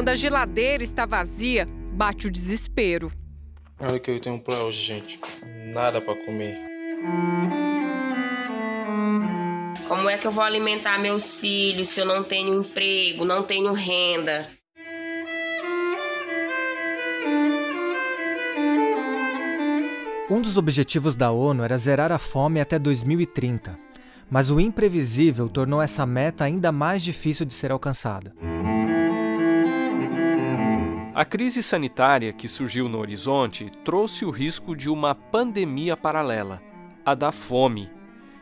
Quando a geladeira está vazia, bate o desespero. Olha o que eu tenho para hoje, gente. Nada para comer. Como é que eu vou alimentar meus filhos se eu não tenho emprego, não tenho renda? Um dos objetivos da ONU era zerar a fome até 2030, mas o imprevisível tornou essa meta ainda mais difícil de ser alcançada. A crise sanitária que surgiu no horizonte trouxe o risco de uma pandemia paralela, a da fome.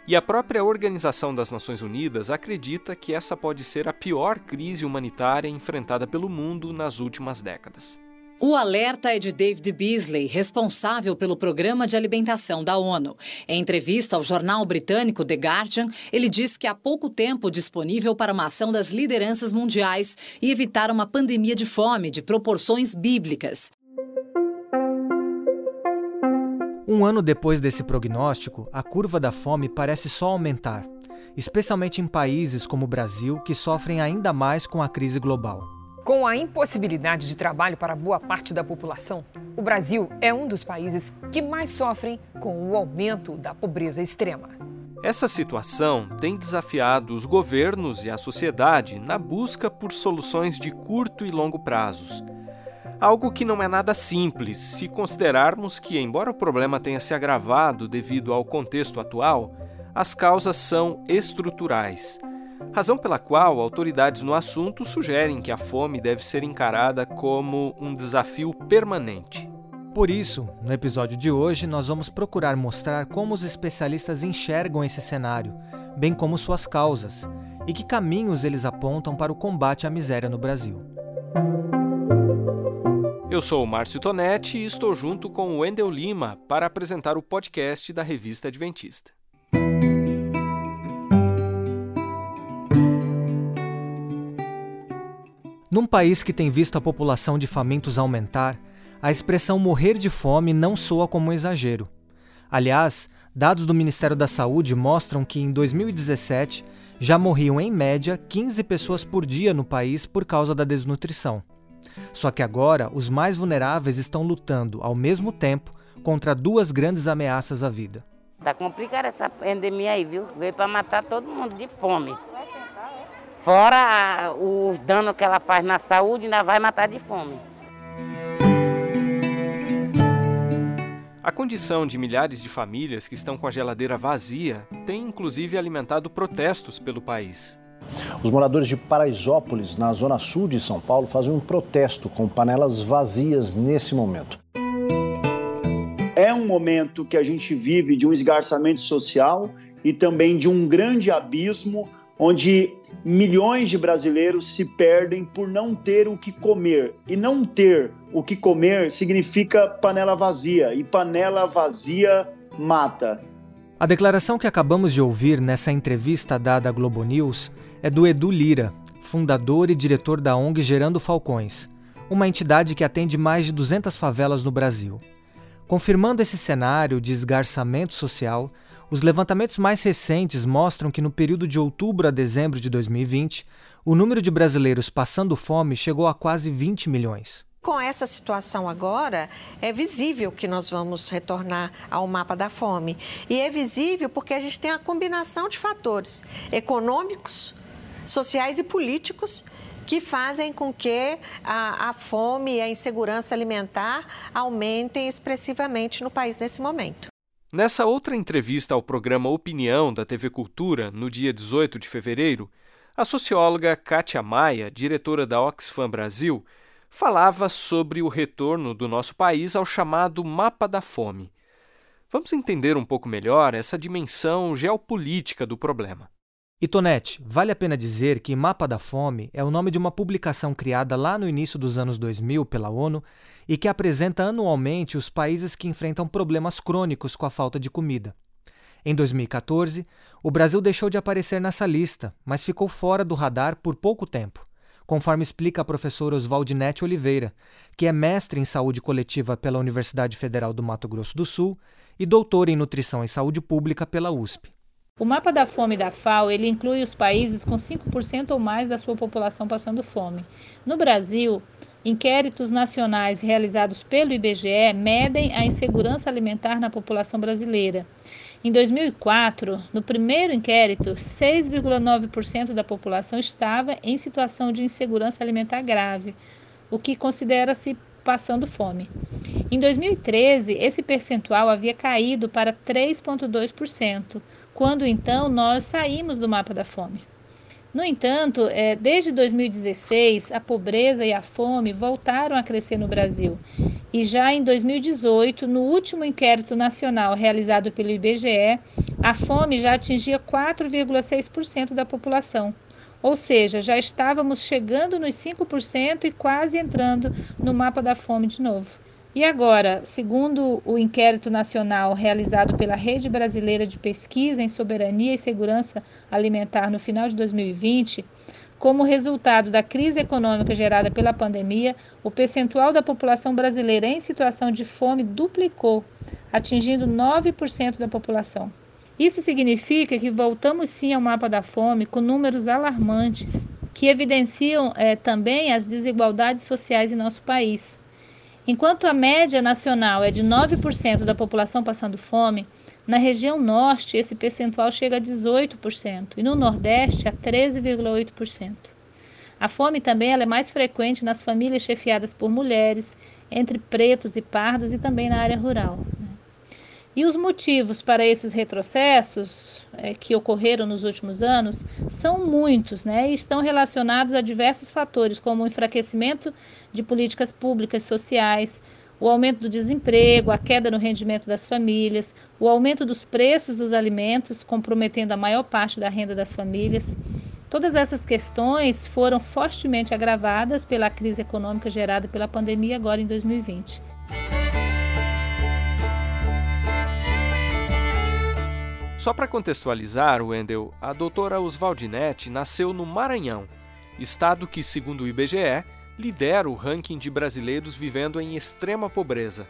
E a própria Organização das Nações Unidas acredita que essa pode ser a pior crise humanitária enfrentada pelo mundo nas últimas décadas. O alerta é de David Beasley, responsável pelo Programa de Alimentação da ONU. Em entrevista ao jornal britânico The Guardian, ele diz que há pouco tempo disponível para uma ação das lideranças mundiais e evitar uma pandemia de fome de proporções bíblicas. Um ano depois desse prognóstico, a curva da fome parece só aumentar, especialmente em países como o Brasil, que sofrem ainda mais com a crise global. Com a impossibilidade de trabalho para boa parte da população, o Brasil é um dos países que mais sofrem com o aumento da pobreza extrema. Essa situação tem desafiado os governos e a sociedade na busca por soluções de curto e longo prazos. Algo que não é nada simples se considerarmos que, embora o problema tenha se agravado devido ao contexto atual, as causas são estruturais razão pela qual autoridades no assunto sugerem que a fome deve ser encarada como um desafio permanente. Por isso, no episódio de hoje, nós vamos procurar mostrar como os especialistas enxergam esse cenário, bem como suas causas, e que caminhos eles apontam para o combate à miséria no Brasil. Eu sou o Márcio Tonetti e estou junto com o Wendel Lima para apresentar o podcast da Revista Adventista. Num país que tem visto a população de famintos aumentar, a expressão morrer de fome não soa como um exagero. Aliás, dados do Ministério da Saúde mostram que em 2017 já morriam em média 15 pessoas por dia no país por causa da desnutrição. Só que agora os mais vulneráveis estão lutando ao mesmo tempo contra duas grandes ameaças à vida. Tá complicada essa pandemia aí, viu? Veio para matar todo mundo de fome. Fora o dano que ela faz na saúde, ainda vai matar de fome. A condição de milhares de famílias que estão com a geladeira vazia tem inclusive alimentado protestos pelo país. Os moradores de Paraisópolis, na zona sul de São Paulo, fazem um protesto com panelas vazias nesse momento. É um momento que a gente vive de um esgarçamento social e também de um grande abismo onde milhões de brasileiros se perdem por não ter o que comer. E não ter o que comer significa panela vazia, e panela vazia mata. A declaração que acabamos de ouvir nessa entrevista dada à Globo News é do Edu Lira, fundador e diretor da ONG Gerando Falcões, uma entidade que atende mais de 200 favelas no Brasil. Confirmando esse cenário de esgarçamento social, os levantamentos mais recentes mostram que no período de outubro a dezembro de 2020, o número de brasileiros passando fome chegou a quase 20 milhões. Com essa situação agora, é visível que nós vamos retornar ao mapa da fome. E é visível porque a gente tem a combinação de fatores econômicos, sociais e políticos que fazem com que a, a fome e a insegurança alimentar aumentem expressivamente no país nesse momento. Nessa outra entrevista ao programa Opinião da TV Cultura, no dia 18 de fevereiro, a socióloga Kátia Maia, diretora da Oxfam Brasil, falava sobre o retorno do nosso país ao chamado Mapa da Fome. Vamos entender um pouco melhor essa dimensão geopolítica do problema. Itonete, vale a pena dizer que Mapa da Fome é o nome de uma publicação criada lá no início dos anos 2000 pela ONU e que apresenta anualmente os países que enfrentam problemas crônicos com a falta de comida. Em 2014, o Brasil deixou de aparecer nessa lista, mas ficou fora do radar por pouco tempo, conforme explica a professora Oswaldinete Oliveira, que é mestre em saúde coletiva pela Universidade Federal do Mato Grosso do Sul e doutora em nutrição e saúde pública pela USP. O mapa da fome da FAO ele inclui os países com 5% ou mais da sua população passando fome. No Brasil, inquéritos nacionais realizados pelo IBGE medem a insegurança alimentar na população brasileira. Em 2004, no primeiro inquérito, 6,9% da população estava em situação de insegurança alimentar grave, o que considera-se passando fome. Em 2013, esse percentual havia caído para 3,2%, quando então nós saímos do mapa da fome. No entanto, é, desde 2016, a pobreza e a fome voltaram a crescer no Brasil. E já em 2018, no último inquérito nacional realizado pelo IBGE, a fome já atingia 4,6% da população. Ou seja, já estávamos chegando nos 5% e quase entrando no mapa da fome de novo. E agora, segundo o inquérito nacional realizado pela Rede Brasileira de Pesquisa em Soberania e Segurança Alimentar no final de 2020, como resultado da crise econômica gerada pela pandemia, o percentual da população brasileira em situação de fome duplicou, atingindo 9% da população. Isso significa que voltamos sim ao mapa da fome com números alarmantes, que evidenciam é, também as desigualdades sociais em nosso país. Enquanto a média nacional é de 9% da população passando fome, na região norte esse percentual chega a 18% e no nordeste a 13,8%. A fome também é mais frequente nas famílias chefiadas por mulheres, entre pretos e pardos e também na área rural. E os motivos para esses retrocessos é, que ocorreram nos últimos anos são muitos, né? E estão relacionados a diversos fatores, como o enfraquecimento de políticas públicas sociais, o aumento do desemprego, a queda no rendimento das famílias, o aumento dos preços dos alimentos, comprometendo a maior parte da renda das famílias. Todas essas questões foram fortemente agravadas pela crise econômica gerada pela pandemia agora em 2020. Só para contextualizar, Wendel, a doutora Oswaldinete nasceu no Maranhão, estado que, segundo o IBGE, lidera o ranking de brasileiros vivendo em extrema pobreza.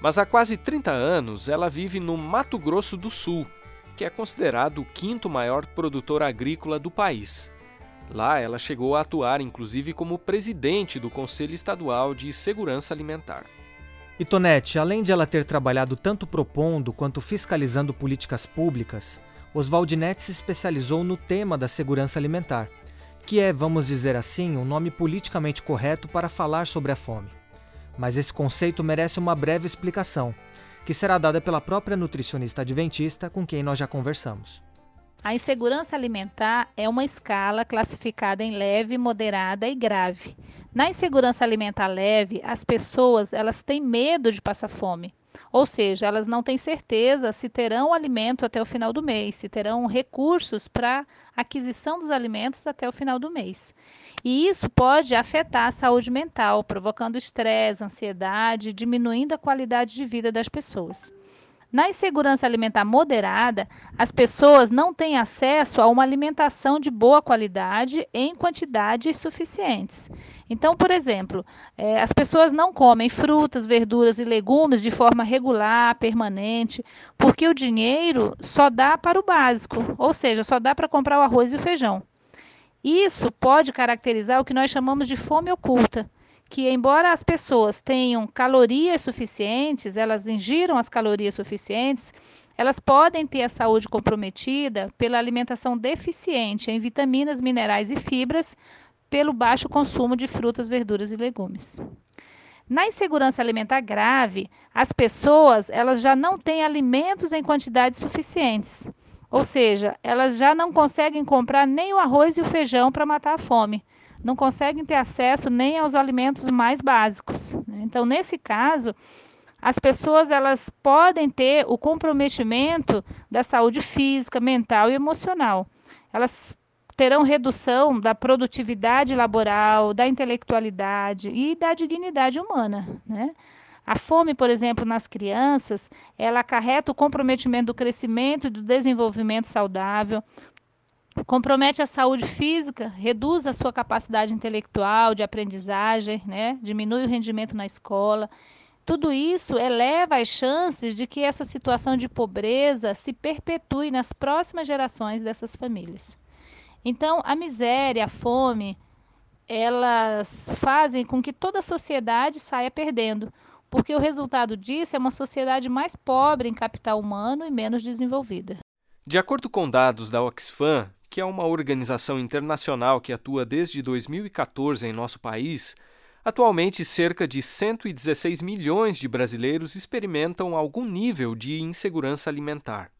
Mas há quase 30 anos ela vive no Mato Grosso do Sul, que é considerado o quinto maior produtor agrícola do país. Lá ela chegou a atuar inclusive como presidente do Conselho Estadual de Segurança Alimentar. E Tonete, além de ela ter trabalhado tanto propondo quanto fiscalizando políticas públicas, Oswaldinete se especializou no tema da segurança alimentar, que é, vamos dizer assim, um nome politicamente correto para falar sobre a fome. Mas esse conceito merece uma breve explicação, que será dada pela própria nutricionista adventista com quem nós já conversamos. A insegurança alimentar é uma escala classificada em leve, moderada e grave. Na insegurança alimentar leve, as pessoas elas têm medo de passar fome. Ou seja, elas não têm certeza se terão alimento até o final do mês, se terão recursos para aquisição dos alimentos até o final do mês. E isso pode afetar a saúde mental, provocando estresse, ansiedade, diminuindo a qualidade de vida das pessoas. Na insegurança alimentar moderada, as pessoas não têm acesso a uma alimentação de boa qualidade em quantidades suficientes. Então, por exemplo, é, as pessoas não comem frutas, verduras e legumes de forma regular, permanente, porque o dinheiro só dá para o básico, ou seja, só dá para comprar o arroz e o feijão. Isso pode caracterizar o que nós chamamos de fome oculta que, embora as pessoas tenham calorias suficientes, elas ingiram as calorias suficientes, elas podem ter a saúde comprometida pela alimentação deficiente em vitaminas, minerais e fibras, pelo baixo consumo de frutas, verduras e legumes. Na insegurança alimentar grave, as pessoas elas já não têm alimentos em quantidades suficientes. Ou seja, elas já não conseguem comprar nem o arroz e o feijão para matar a fome não conseguem ter acesso nem aos alimentos mais básicos. Então, nesse caso, as pessoas elas podem ter o comprometimento da saúde física, mental e emocional. Elas terão redução da produtividade laboral, da intelectualidade e da dignidade humana, né? A fome, por exemplo, nas crianças, ela acarreta o comprometimento do crescimento e do desenvolvimento saudável, compromete a saúde física, reduz a sua capacidade intelectual de aprendizagem, né? diminui o rendimento na escola. tudo isso eleva as chances de que essa situação de pobreza se perpetue nas próximas gerações dessas famílias. Então, a miséria, a fome, elas fazem com que toda a sociedade saia perdendo, porque o resultado disso é uma sociedade mais pobre em capital humano e menos desenvolvida. De acordo com dados da Oxfam, que é uma organização internacional que atua desde 2014 em nosso país, atualmente cerca de 116 milhões de brasileiros experimentam algum nível de insegurança alimentar.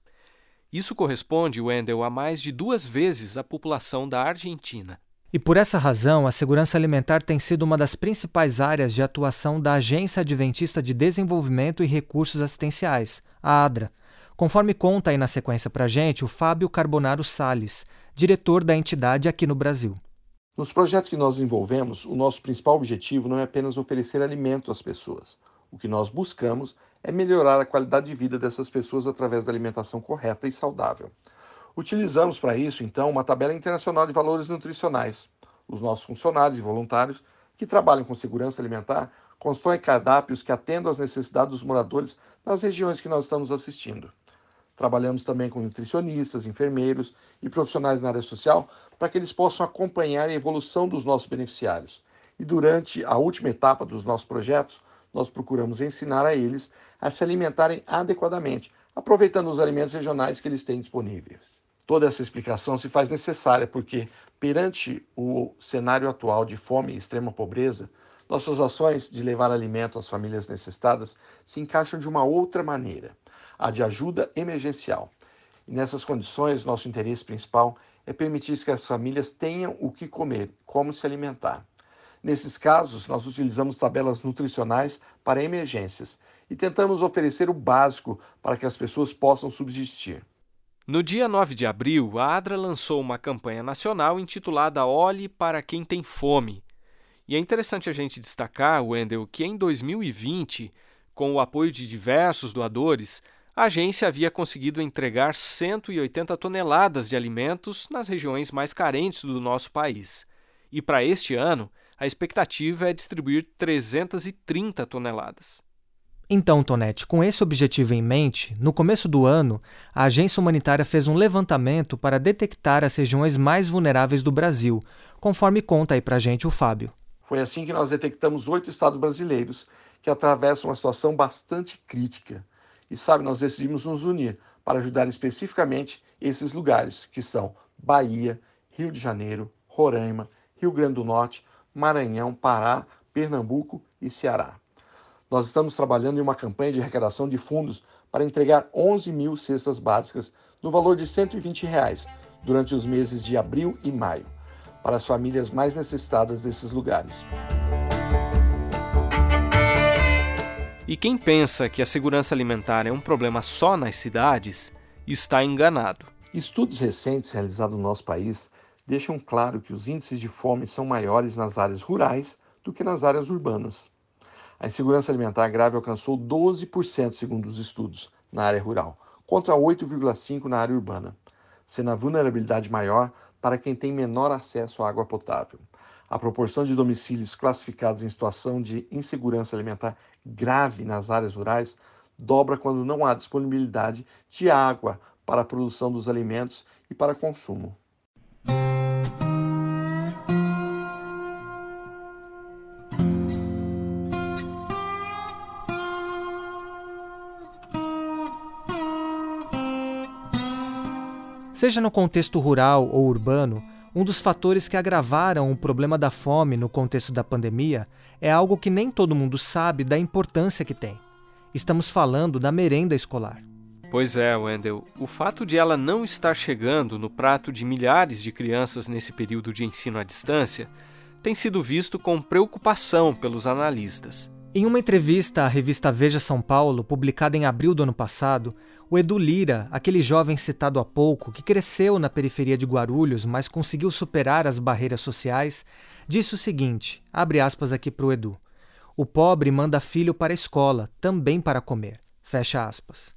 Isso corresponde, Wendel, a mais de duas vezes a população da Argentina. E por essa razão, a segurança alimentar tem sido uma das principais áreas de atuação da Agência Adventista de Desenvolvimento e Recursos Assistenciais, a ADRA, conforme conta aí na sequência para a gente o Fábio Carbonaro Sales, diretor da entidade aqui no Brasil. Nos projetos que nós desenvolvemos, o nosso principal objetivo não é apenas oferecer alimento às pessoas. O que nós buscamos é melhorar a qualidade de vida dessas pessoas através da alimentação correta e saudável. Utilizamos para isso, então, uma tabela internacional de valores nutricionais. Os nossos funcionários e voluntários que trabalham com segurança alimentar constroem cardápios que atendam às necessidades dos moradores nas regiões que nós estamos assistindo. Trabalhamos também com nutricionistas, enfermeiros e profissionais na área social para que eles possam acompanhar a evolução dos nossos beneficiários. E durante a última etapa dos nossos projetos, nós procuramos ensinar a eles a se alimentarem adequadamente, aproveitando os alimentos regionais que eles têm disponíveis. Toda essa explicação se faz necessária porque, perante o cenário atual de fome e extrema pobreza, nossas ações de levar alimento às famílias necessitadas se encaixam de uma outra maneira, a de ajuda emergencial. E nessas condições, nosso interesse principal é permitir que as famílias tenham o que comer, como se alimentar. Nesses casos, nós utilizamos tabelas nutricionais para emergências e tentamos oferecer o básico para que as pessoas possam subsistir. No dia 9 de abril, a ADRA lançou uma campanha nacional intitulada Olhe para quem tem fome. E é interessante a gente destacar, Wendel, que em 2020, com o apoio de diversos doadores, a agência havia conseguido entregar 180 toneladas de alimentos nas regiões mais carentes do nosso país. E para este ano, a expectativa é distribuir 330 toneladas. Então, Tonete, com esse objetivo em mente, no começo do ano, a agência humanitária fez um levantamento para detectar as regiões mais vulneráveis do Brasil, conforme conta aí para a gente o Fábio. Foi assim que nós detectamos oito estados brasileiros que atravessam uma situação bastante crítica. E sabe, nós decidimos nos unir para ajudar especificamente esses lugares, que são Bahia, Rio de Janeiro, Roraima, Rio Grande do Norte, Maranhão, Pará, Pernambuco e Ceará. Nós estamos trabalhando em uma campanha de arrecadação de fundos para entregar 11 mil cestas básicas no valor de 120 reais durante os meses de abril e maio, para as famílias mais necessitadas desses lugares. E quem pensa que a segurança alimentar é um problema só nas cidades, está enganado. Estudos recentes realizados no nosso país deixam claro que os índices de fome são maiores nas áreas rurais do que nas áreas urbanas. A insegurança alimentar grave alcançou 12%, segundo os estudos, na área rural, contra 8,5% na área urbana, sendo a vulnerabilidade maior para quem tem menor acesso à água potável. A proporção de domicílios classificados em situação de insegurança alimentar grave nas áreas rurais dobra quando não há disponibilidade de água para a produção dos alimentos e para consumo. Seja no contexto rural ou urbano, um dos fatores que agravaram o problema da fome no contexto da pandemia é algo que nem todo mundo sabe da importância que tem. Estamos falando da merenda escolar. Pois é, Wendel. O fato de ela não estar chegando no prato de milhares de crianças nesse período de ensino à distância tem sido visto com preocupação pelos analistas. Em uma entrevista à revista Veja São Paulo, publicada em abril do ano passado, o Edu Lira, aquele jovem citado há pouco, que cresceu na periferia de Guarulhos, mas conseguiu superar as barreiras sociais, disse o seguinte: abre aspas aqui para o Edu. O pobre manda filho para a escola, também para comer. Fecha aspas.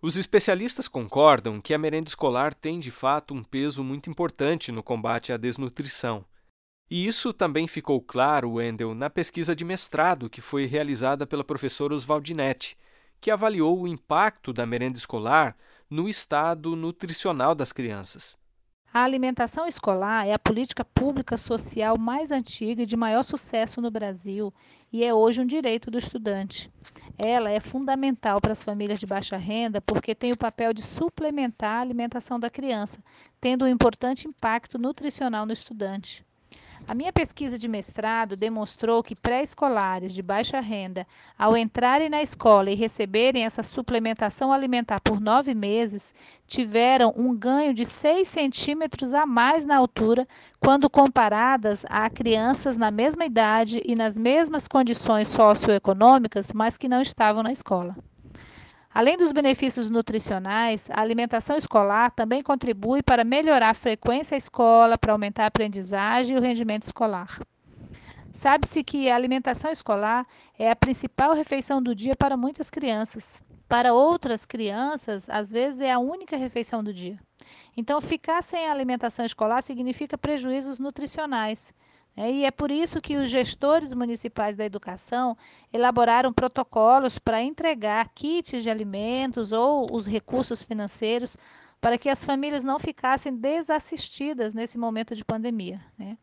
Os especialistas concordam que a merenda escolar tem de fato um peso muito importante no combate à desnutrição. E isso também ficou claro, Wendel, na pesquisa de mestrado que foi realizada pela professora Osvaldinetti, que avaliou o impacto da merenda escolar no estado nutricional das crianças. A alimentação escolar é a política pública social mais antiga e de maior sucesso no Brasil e é hoje um direito do estudante. Ela é fundamental para as famílias de baixa renda porque tem o papel de suplementar a alimentação da criança, tendo um importante impacto nutricional no estudante. A minha pesquisa de mestrado demonstrou que pré-escolares de baixa renda, ao entrarem na escola e receberem essa suplementação alimentar por nove meses, tiveram um ganho de 6 centímetros a mais na altura quando comparadas a crianças na mesma idade e nas mesmas condições socioeconômicas, mas que não estavam na escola. Além dos benefícios nutricionais, a alimentação escolar também contribui para melhorar a frequência à escola, para aumentar a aprendizagem e o rendimento escolar. Sabe-se que a alimentação escolar é a principal refeição do dia para muitas crianças. Para outras crianças, às vezes é a única refeição do dia. Então, ficar sem alimentação escolar significa prejuízos nutricionais. É, e é por isso que os gestores municipais da educação elaboraram protocolos para entregar kits de alimentos ou os recursos financeiros para que as famílias não ficassem desassistidas nesse momento de pandemia. Né?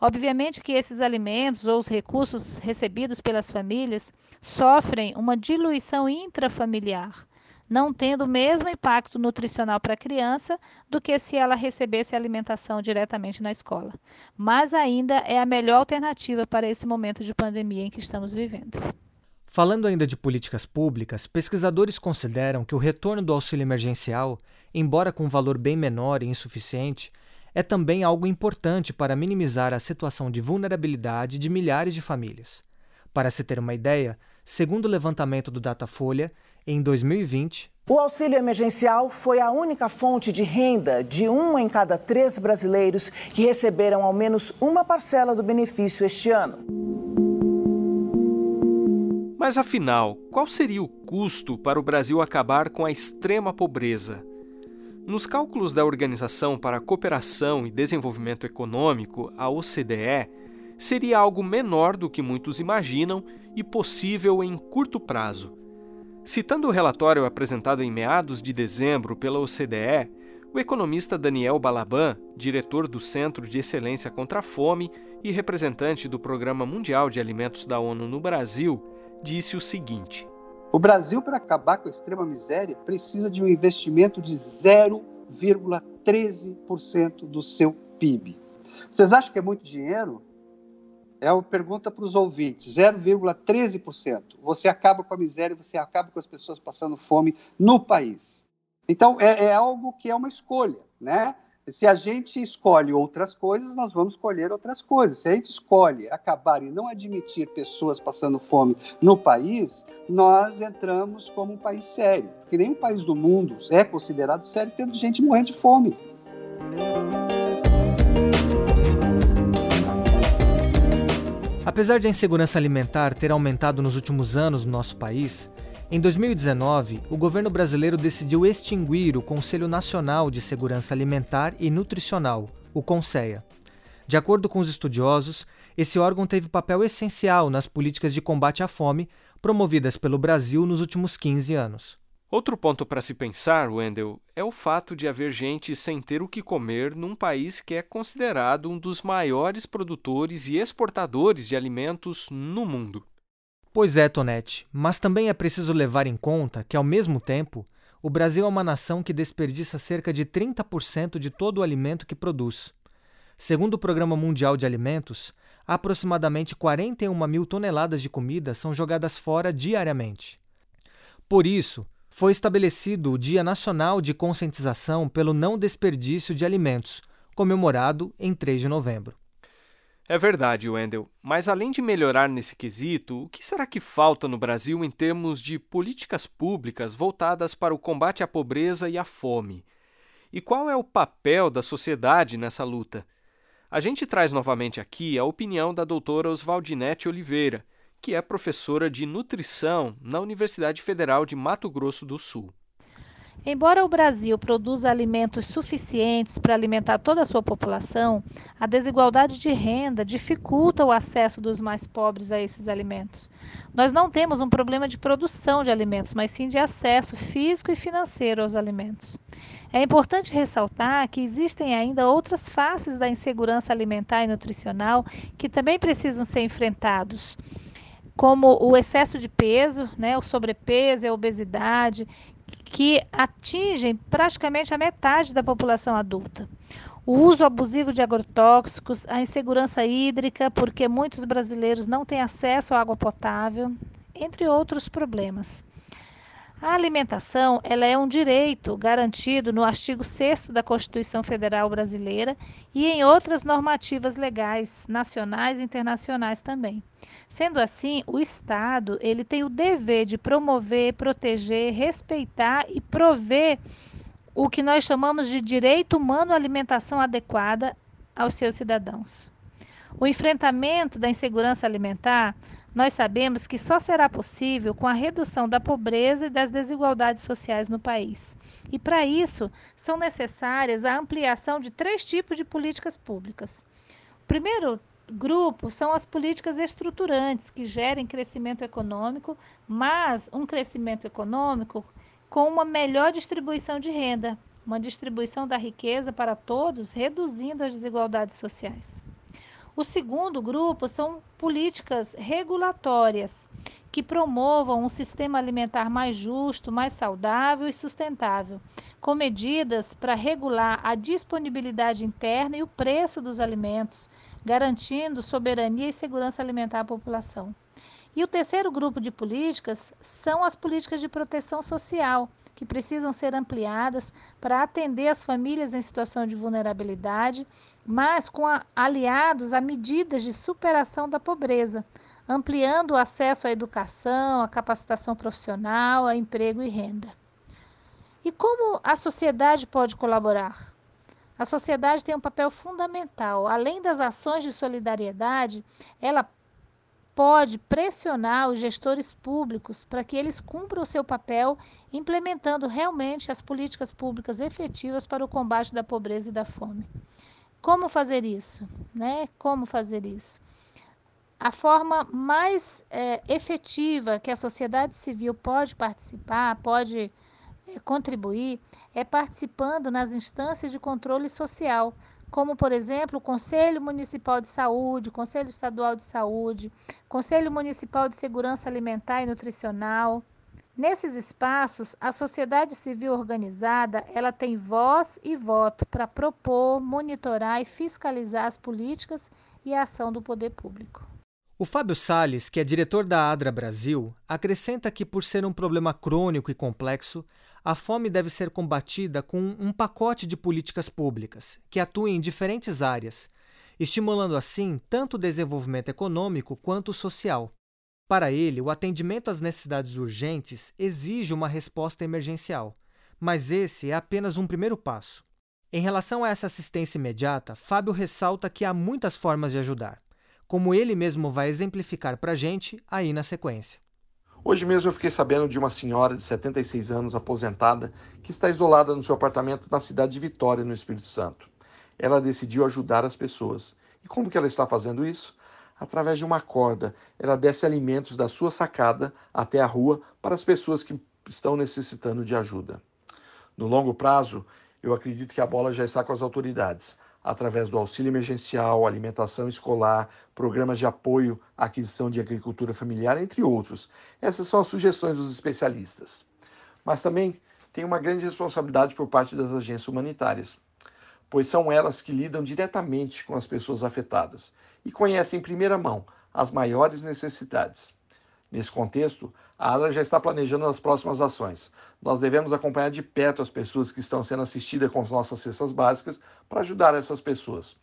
Obviamente que esses alimentos ou os recursos recebidos pelas famílias sofrem uma diluição intrafamiliar não tendo o mesmo impacto nutricional para a criança do que se ela recebesse alimentação diretamente na escola. Mas ainda é a melhor alternativa para esse momento de pandemia em que estamos vivendo. Falando ainda de políticas públicas, pesquisadores consideram que o retorno do auxílio emergencial, embora com um valor bem menor e insuficiente, é também algo importante para minimizar a situação de vulnerabilidade de milhares de famílias. Para se ter uma ideia, segundo o levantamento do Datafolha, em 2020, o auxílio emergencial foi a única fonte de renda de um em cada três brasileiros que receberam ao menos uma parcela do benefício este ano. Mas afinal, qual seria o custo para o Brasil acabar com a extrema pobreza? Nos cálculos da Organização para a Cooperação e Desenvolvimento Econômico, a OCDE, seria algo menor do que muitos imaginam e possível em curto prazo. Citando o relatório apresentado em meados de dezembro pela OCDE, o economista Daniel Balaban, diretor do Centro de Excelência contra a Fome e representante do Programa Mundial de Alimentos da ONU no Brasil, disse o seguinte: O Brasil, para acabar com a extrema miséria, precisa de um investimento de 0,13% do seu PIB. Vocês acham que é muito dinheiro? É uma pergunta para os ouvintes: 0,13%. Você acaba com a miséria, você acaba com as pessoas passando fome no país. Então, é, é algo que é uma escolha, né? Se a gente escolhe outras coisas, nós vamos escolher outras coisas. Se a gente escolhe acabar e não admitir pessoas passando fome no país, nós entramos como um país sério. Porque nenhum país do mundo é considerado sério tendo gente morrendo de fome. Apesar de a insegurança alimentar ter aumentado nos últimos anos no nosso país, em 2019, o governo brasileiro decidiu extinguir o Conselho Nacional de Segurança Alimentar e Nutricional, o CONSEA. De acordo com os estudiosos, esse órgão teve papel essencial nas políticas de combate à fome promovidas pelo Brasil nos últimos 15 anos. Outro ponto para se pensar, Wendell, é o fato de haver gente sem ter o que comer num país que é considerado um dos maiores produtores e exportadores de alimentos no mundo. Pois é, Tonete, mas também é preciso levar em conta que, ao mesmo tempo, o Brasil é uma nação que desperdiça cerca de 30% de todo o alimento que produz. Segundo o Programa Mundial de Alimentos, aproximadamente 41 mil toneladas de comida são jogadas fora diariamente. Por isso, foi estabelecido o Dia Nacional de Conscientização pelo Não Desperdício de Alimentos, comemorado em 3 de novembro. É verdade, Wendel. Mas além de melhorar nesse quesito, o que será que falta no Brasil em termos de políticas públicas voltadas para o combate à pobreza e à fome? E qual é o papel da sociedade nessa luta? A gente traz novamente aqui a opinião da doutora Oswaldinete Oliveira, que é professora de nutrição na Universidade Federal de Mato Grosso do Sul. Embora o Brasil produza alimentos suficientes para alimentar toda a sua população, a desigualdade de renda dificulta o acesso dos mais pobres a esses alimentos. Nós não temos um problema de produção de alimentos, mas sim de acesso físico e financeiro aos alimentos. É importante ressaltar que existem ainda outras faces da insegurança alimentar e nutricional que também precisam ser enfrentados como o excesso de peso, né, o sobrepeso e a obesidade, que atingem praticamente a metade da população adulta. O uso abusivo de agrotóxicos, a insegurança hídrica, porque muitos brasileiros não têm acesso à água potável, entre outros problemas. A alimentação ela é um direito garantido no artigo 6 da Constituição Federal Brasileira e em outras normativas legais nacionais e internacionais também. Sendo assim, o Estado ele tem o dever de promover, proteger, respeitar e prover o que nós chamamos de direito humano à alimentação adequada aos seus cidadãos. O enfrentamento da insegurança alimentar nós sabemos que só será possível com a redução da pobreza e das desigualdades sociais no país. E para isso, são necessárias a ampliação de três tipos de políticas públicas. O primeiro grupo são as políticas estruturantes que gerem crescimento econômico, mas um crescimento econômico com uma melhor distribuição de renda, uma distribuição da riqueza para todos, reduzindo as desigualdades sociais. O segundo grupo são políticas regulatórias que promovam um sistema alimentar mais justo, mais saudável e sustentável, com medidas para regular a disponibilidade interna e o preço dos alimentos, garantindo soberania e segurança alimentar à população. E o terceiro grupo de políticas são as políticas de proteção social, que precisam ser ampliadas para atender as famílias em situação de vulnerabilidade mas com a, aliados a medidas de superação da pobreza, ampliando o acesso à educação, à capacitação profissional, a emprego e renda. E como a sociedade pode colaborar? A sociedade tem um papel fundamental. Além das ações de solidariedade, ela pode pressionar os gestores públicos para que eles cumpram o seu papel, implementando realmente as políticas públicas efetivas para o combate da pobreza e da fome. Como fazer isso? Né? Como fazer isso? A forma mais é, efetiva que a sociedade civil pode participar, pode é, contribuir, é participando nas instâncias de controle social, como, por exemplo, o Conselho Municipal de Saúde, Conselho Estadual de Saúde, Conselho Municipal de Segurança Alimentar e Nutricional, Nesses espaços, a sociedade civil organizada, ela tem voz e voto para propor, monitorar e fiscalizar as políticas e a ação do poder público. O Fábio Sales, que é diretor da ADRA Brasil, acrescenta que por ser um problema crônico e complexo, a fome deve ser combatida com um pacote de políticas públicas que atuem em diferentes áreas, estimulando assim tanto o desenvolvimento econômico quanto o social. Para ele, o atendimento às necessidades urgentes exige uma resposta emergencial, mas esse é apenas um primeiro passo. Em relação a essa assistência imediata, Fábio ressalta que há muitas formas de ajudar, como ele mesmo vai exemplificar para a gente aí na sequência. Hoje mesmo eu fiquei sabendo de uma senhora de 76 anos, aposentada, que está isolada no seu apartamento na cidade de Vitória, no Espírito Santo. Ela decidiu ajudar as pessoas. E como que ela está fazendo isso? Através de uma corda. Ela desce alimentos da sua sacada até a rua para as pessoas que estão necessitando de ajuda. No longo prazo, eu acredito que a bola já está com as autoridades, através do auxílio emergencial, alimentação escolar, programas de apoio à aquisição de agricultura familiar, entre outros. Essas são as sugestões dos especialistas. Mas também tem uma grande responsabilidade por parte das agências humanitárias, pois são elas que lidam diretamente com as pessoas afetadas e conhece em primeira mão as maiores necessidades. Nesse contexto, a ADRA já está planejando as próximas ações. Nós devemos acompanhar de perto as pessoas que estão sendo assistidas com as nossas cestas básicas para ajudar essas pessoas.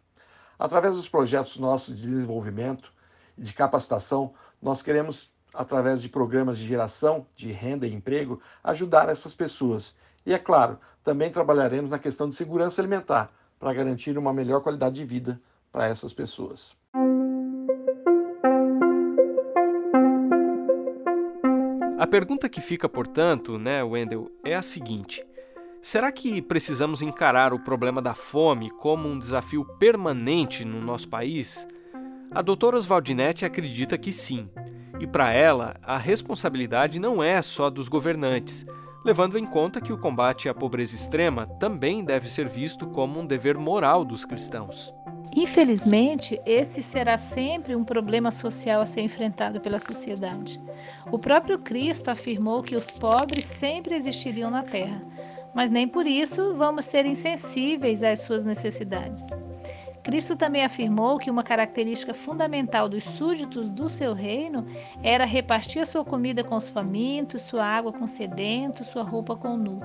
Através dos projetos nossos de desenvolvimento e de capacitação, nós queremos, através de programas de geração de renda e emprego, ajudar essas pessoas. E, é claro, também trabalharemos na questão de segurança alimentar para garantir uma melhor qualidade de vida para essas pessoas. A pergunta que fica, portanto, né, Wendell, é a seguinte: Será que precisamos encarar o problema da fome como um desafio permanente no nosso país? A doutora Oswaldinete acredita que sim. E para ela, a responsabilidade não é só dos governantes, levando em conta que o combate à pobreza extrema também deve ser visto como um dever moral dos cristãos. Infelizmente, esse será sempre um problema social a ser enfrentado pela sociedade. O próprio Cristo afirmou que os pobres sempre existiriam na terra, mas nem por isso vamos ser insensíveis às suas necessidades. Cristo também afirmou que uma característica fundamental dos súditos do seu reino era repartir sua comida com os famintos, sua água com os sedentos, sua roupa com o nu.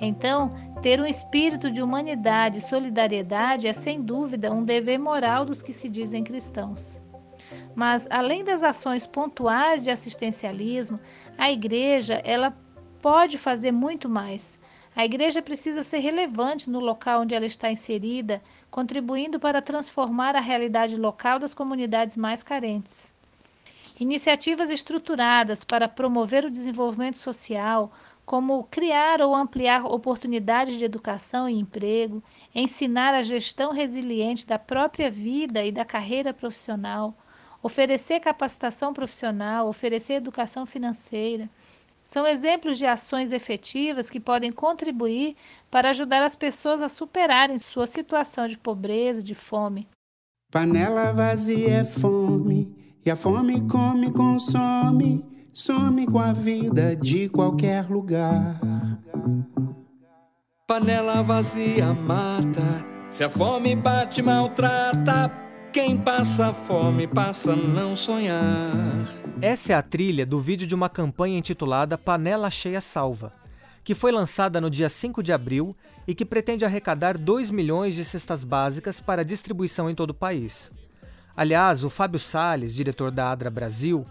Então, ter um espírito de humanidade e solidariedade é sem dúvida um dever moral dos que se dizem cristãos. Mas, além das ações pontuais de assistencialismo, a igreja ela pode fazer muito mais. A igreja precisa ser relevante no local onde ela está inserida, contribuindo para transformar a realidade local das comunidades mais carentes. Iniciativas estruturadas para promover o desenvolvimento social, como criar ou ampliar oportunidades de educação e emprego, ensinar a gestão resiliente da própria vida e da carreira profissional, oferecer capacitação profissional, oferecer educação financeira, são exemplos de ações efetivas que podem contribuir para ajudar as pessoas a superarem sua situação de pobreza, de fome. Panela vazia é fome, e a fome come, consome, some com a vida de qualquer lugar. Panela vazia mata, se a fome bate, maltrata. Quem passa fome passa a não sonhar. Essa é a trilha do vídeo de uma campanha intitulada Panela Cheia Salva, que foi lançada no dia 5 de abril e que pretende arrecadar 2 milhões de cestas básicas para distribuição em todo o país. Aliás, o Fábio Sales, diretor da Adra Brasil,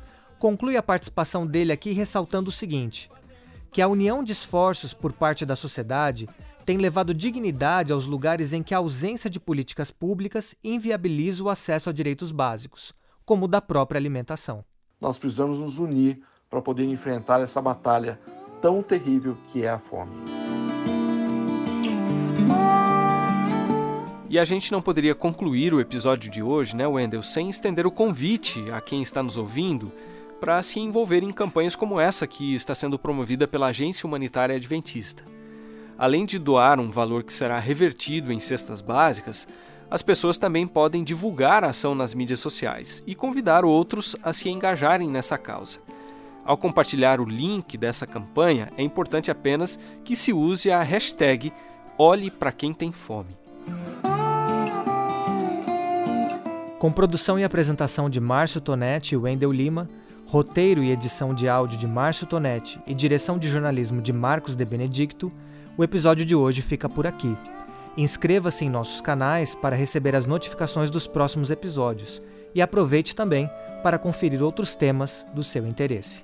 conclui a participação dele aqui ressaltando o seguinte: que a união de esforços por parte da sociedade tem levado dignidade aos lugares em que a ausência de políticas públicas inviabiliza o acesso a direitos básicos, como o da própria alimentação. Nós precisamos nos unir para poder enfrentar essa batalha tão terrível que é a fome. E a gente não poderia concluir o episódio de hoje, né, Wendel, sem estender o convite a quem está nos ouvindo para se envolver em campanhas como essa que está sendo promovida pela Agência Humanitária Adventista. Além de doar um valor que será revertido em cestas básicas, as pessoas também podem divulgar a ação nas mídias sociais e convidar outros a se engajarem nessa causa. Ao compartilhar o link dessa campanha, é importante apenas que se use a hashtag Olhe para quem tem fome. Com produção e apresentação de Márcio Tonetti e Wendel Lima, roteiro e edição de áudio de Márcio Tonetti e direção de jornalismo de Marcos de Benedicto, o episódio de hoje fica por aqui. Inscreva-se em nossos canais para receber as notificações dos próximos episódios e aproveite também para conferir outros temas do seu interesse.